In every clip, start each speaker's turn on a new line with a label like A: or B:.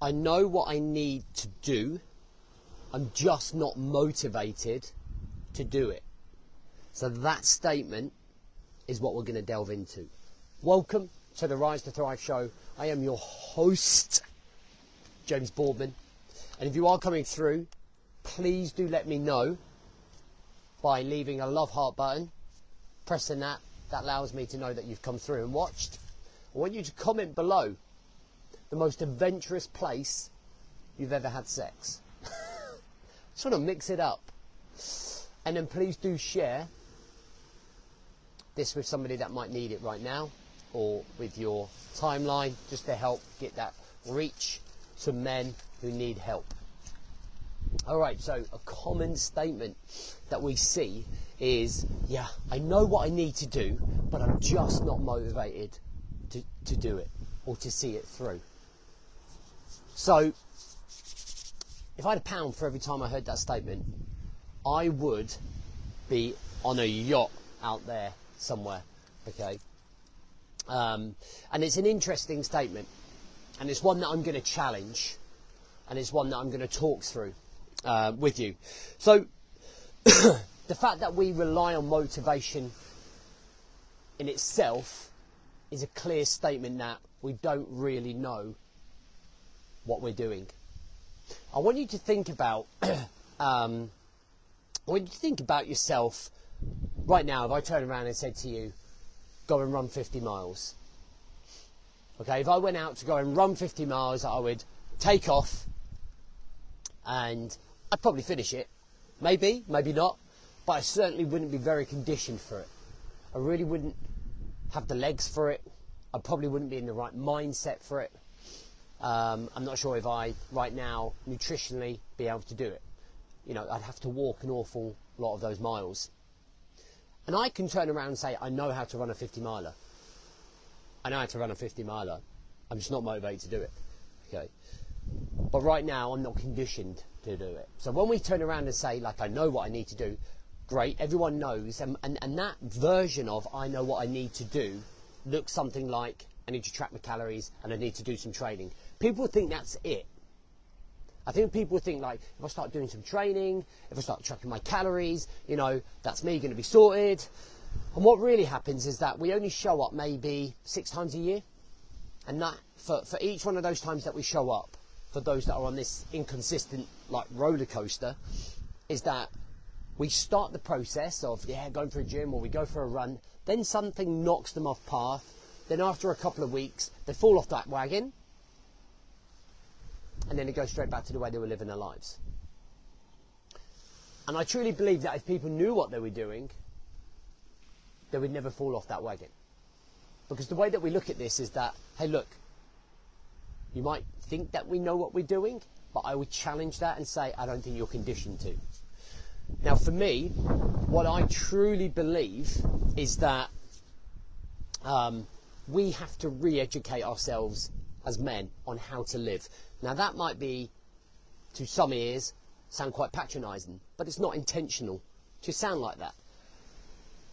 A: I know what I need to do. I'm just not motivated to do it. So that statement is what we're going to delve into. Welcome to the Rise to Thrive show. I am your host, James Boardman. And if you are coming through, please do let me know by leaving a love heart button, pressing that. That allows me to know that you've come through and watched. I want you to comment below the most adventurous place you've ever had sex. Sort of mix it up. And then please do share this with somebody that might need it right now or with your timeline just to help get that reach to men who need help. All right, so a common statement that we see is, yeah, I know what I need to do, but I'm just not motivated to, to do it or to see it through. So, if I had a pound for every time I heard that statement, I would be on a yacht out there somewhere, okay? Um, and it's an interesting statement, and it's one that I'm going to challenge, and it's one that I'm going to talk through uh, with you. So, the fact that we rely on motivation in itself is a clear statement that we don't really know what we're doing. I want you to think about, um, I want you to think about yourself right now. If I turn around and said to you, go and run 50 miles. Okay, if I went out to go and run 50 miles, I would take off and I'd probably finish it. Maybe, maybe not, but I certainly wouldn't be very conditioned for it. I really wouldn't have the legs for it. I probably wouldn't be in the right mindset for it. Um, I'm not sure if I, right now, nutritionally, be able to do it. You know, I'd have to walk an awful lot of those miles. And I can turn around and say, I know how to run a 50 miler. I know how to run a 50 miler. I'm just not motivated to do it. Okay. But right now, I'm not conditioned to do it. So when we turn around and say, like, I know what I need to do, great, everyone knows. And, and, and that version of I know what I need to do looks something like I need to track my calories and I need to do some training. People think that's it. I think people think like, if I start doing some training, if I start tracking my calories, you know, that's me going to be sorted. And what really happens is that we only show up maybe six times a year. And that, for, for each one of those times that we show up, for those that are on this inconsistent, like, roller coaster, is that we start the process of, yeah, going for a gym or we go for a run, then something knocks them off path. Then after a couple of weeks, they fall off that wagon and then it goes straight back to the way they were living their lives. And I truly believe that if people knew what they were doing, they would never fall off that wagon. Because the way that we look at this is that, hey, look, you might think that we know what we're doing, but I would challenge that and say, I don't think you're conditioned to. Now, for me, what I truly believe is that um, we have to re educate ourselves as men on how to live. Now that might be, to some ears, sound quite patronising, but it's not intentional to sound like that.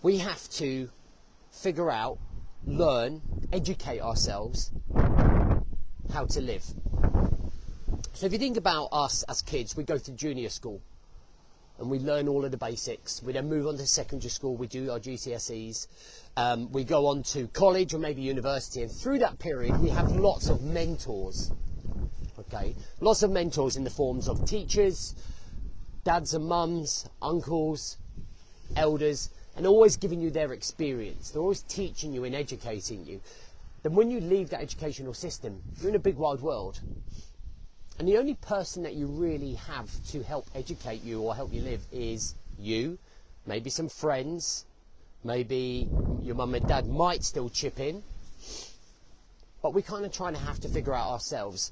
A: We have to figure out, learn, educate ourselves how to live. So if you think about us as kids, we go to junior school and we learn all of the basics. We then move on to secondary school, we do our GCSEs, um, we go on to college or maybe university, and through that period we have lots of mentors Okay, lots of mentors in the forms of teachers, dads and mums, uncles, elders, and always giving you their experience. They're always teaching you and educating you. Then when you leave that educational system, you're in a big wide world. And the only person that you really have to help educate you or help you live is you, maybe some friends, maybe your mum and dad might still chip in. But we kind of try to have to figure out ourselves.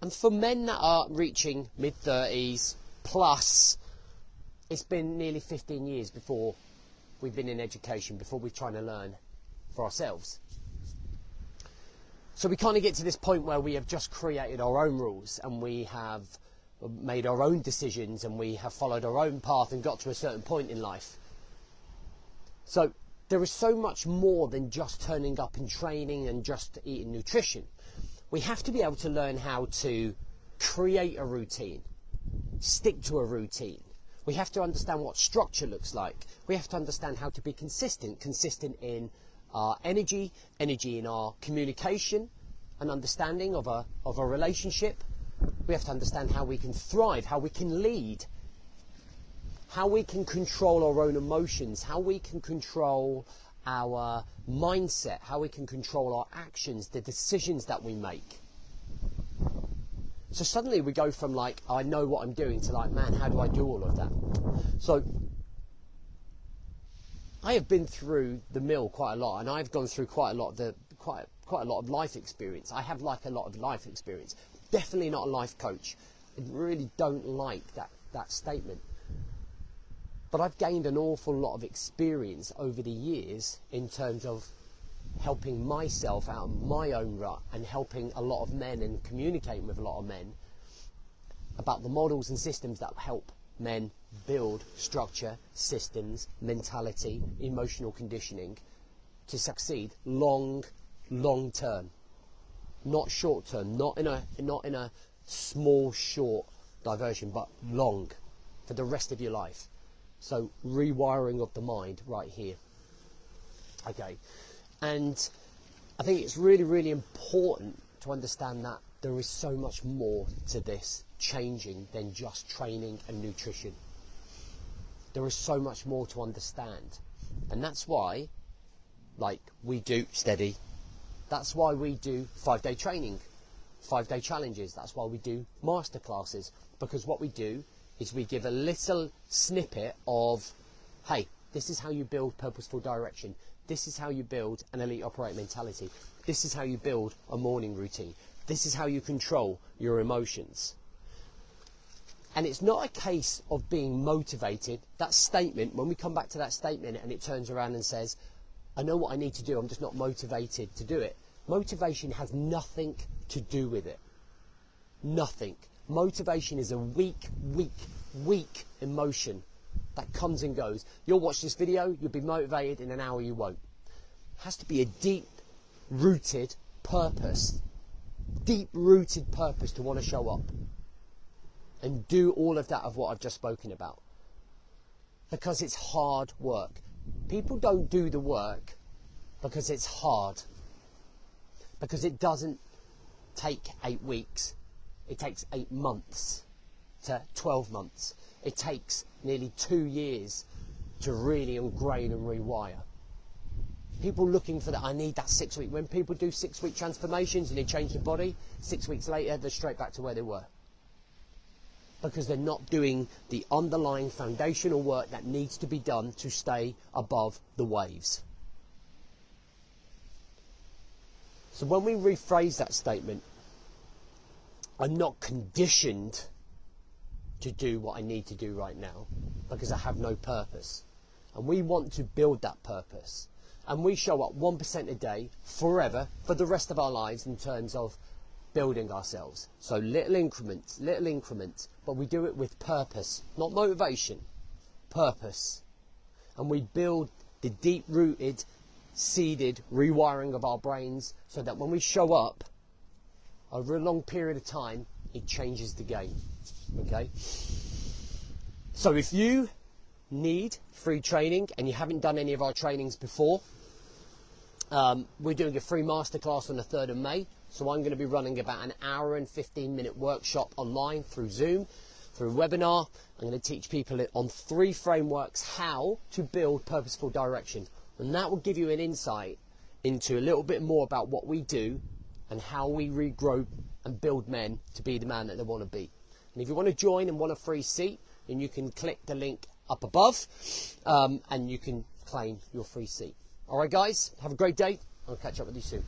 A: And for men that are reaching mid 30s plus, it's been nearly 15 years before we've been in education, before we're trying to learn for ourselves. So we kind of get to this point where we have just created our own rules and we have made our own decisions and we have followed our own path and got to a certain point in life. So there is so much more than just turning up and training and just eating nutrition We have to be able to learn how to create a routine, stick to a routine. We have to understand what structure looks like. We have to understand how to be consistent, consistent in our energy, energy in our communication, and understanding of a, of a relationship. We have to understand how we can thrive, how we can lead, how we can control our own emotions, how we can control our mindset, how we can control our actions, the decisions that we make. So suddenly we go from like, I know what I'm doing to like, man, how do I do all of that? So I have been through the mill quite a lot and I've gone through quite a lot of the, quite, quite a lot of life experience. I have like a lot of life experience. Definitely not a life coach. I really don't like that, that statement. But I've gained an awful lot of experience over the years in terms of helping myself out of my own rut and helping a lot of men and communicating with a lot of men about the models and systems that help men build structure, systems, mentality, emotional conditioning to succeed long, long term. Not short term, not in a not in a small short diversion, but long for the rest of your life. So rewiring of the mind right here. Okay. And I think it's really, really important to understand that there is so much more to this changing than just training and nutrition. There is so much more to understand. And that's why, like, we do steady. That's why we do five day training, five day challenges. That's why we do masterclasses. Because what we do is we give a little snippet of, hey, this is how you build purposeful direction. This is how you build an elite operate mentality. This is how you build a morning routine. This is how you control your emotions. And it's not a case of being motivated. That statement, when we come back to that statement and it turns around and says, I know what I need to do, I'm just not motivated to do it. Motivation has nothing to do with it. Nothing. Motivation is a weak, weak, weak emotion that comes and goes. You'll watch this video, you'll be motivated, in an hour you won't. It has to be a deep rooted purpose, deep rooted purpose to want to show up and do all of that of what I've just spoken about. Because it's hard work. People don't do the work because it's hard. Because it doesn't take eight weeks it takes eight months to 12 months. It takes nearly two years to really ingrain and rewire. People looking for that, I need that six week. When people do six week transformations and they change the body, six weeks later they're straight back to where they were. Because they're not doing the underlying foundational work that needs to be done to stay above the waves. So when we rephrase that statement, I'm not conditioned to do what I need to do right now because I have no purpose. And we want to build that purpose. And we show up 1% a day forever for the rest of our lives in terms of building ourselves. So little increments, little increments, but we do it with purpose, not motivation, purpose. And we build the deep rooted, seeded rewiring of our brains so that when we show up, over a long period of time, it changes the game. Okay? So if you need free training and you haven't done any of our trainings before, um, we're doing a free masterclass on the 3rd of May. So I'm going to be running about an hour and 15 minute workshop online through Zoom, through webinar. I'm going to teach people on three frameworks how to build purposeful direction. And that will give you an insight into a little bit more about what we do and how we regrow and build men to be the man that they want to be. And if you want to join and want a free seat, then you can click the link up above um, and you can claim your free seat. All right, guys, have a great day. I'll catch up with you soon.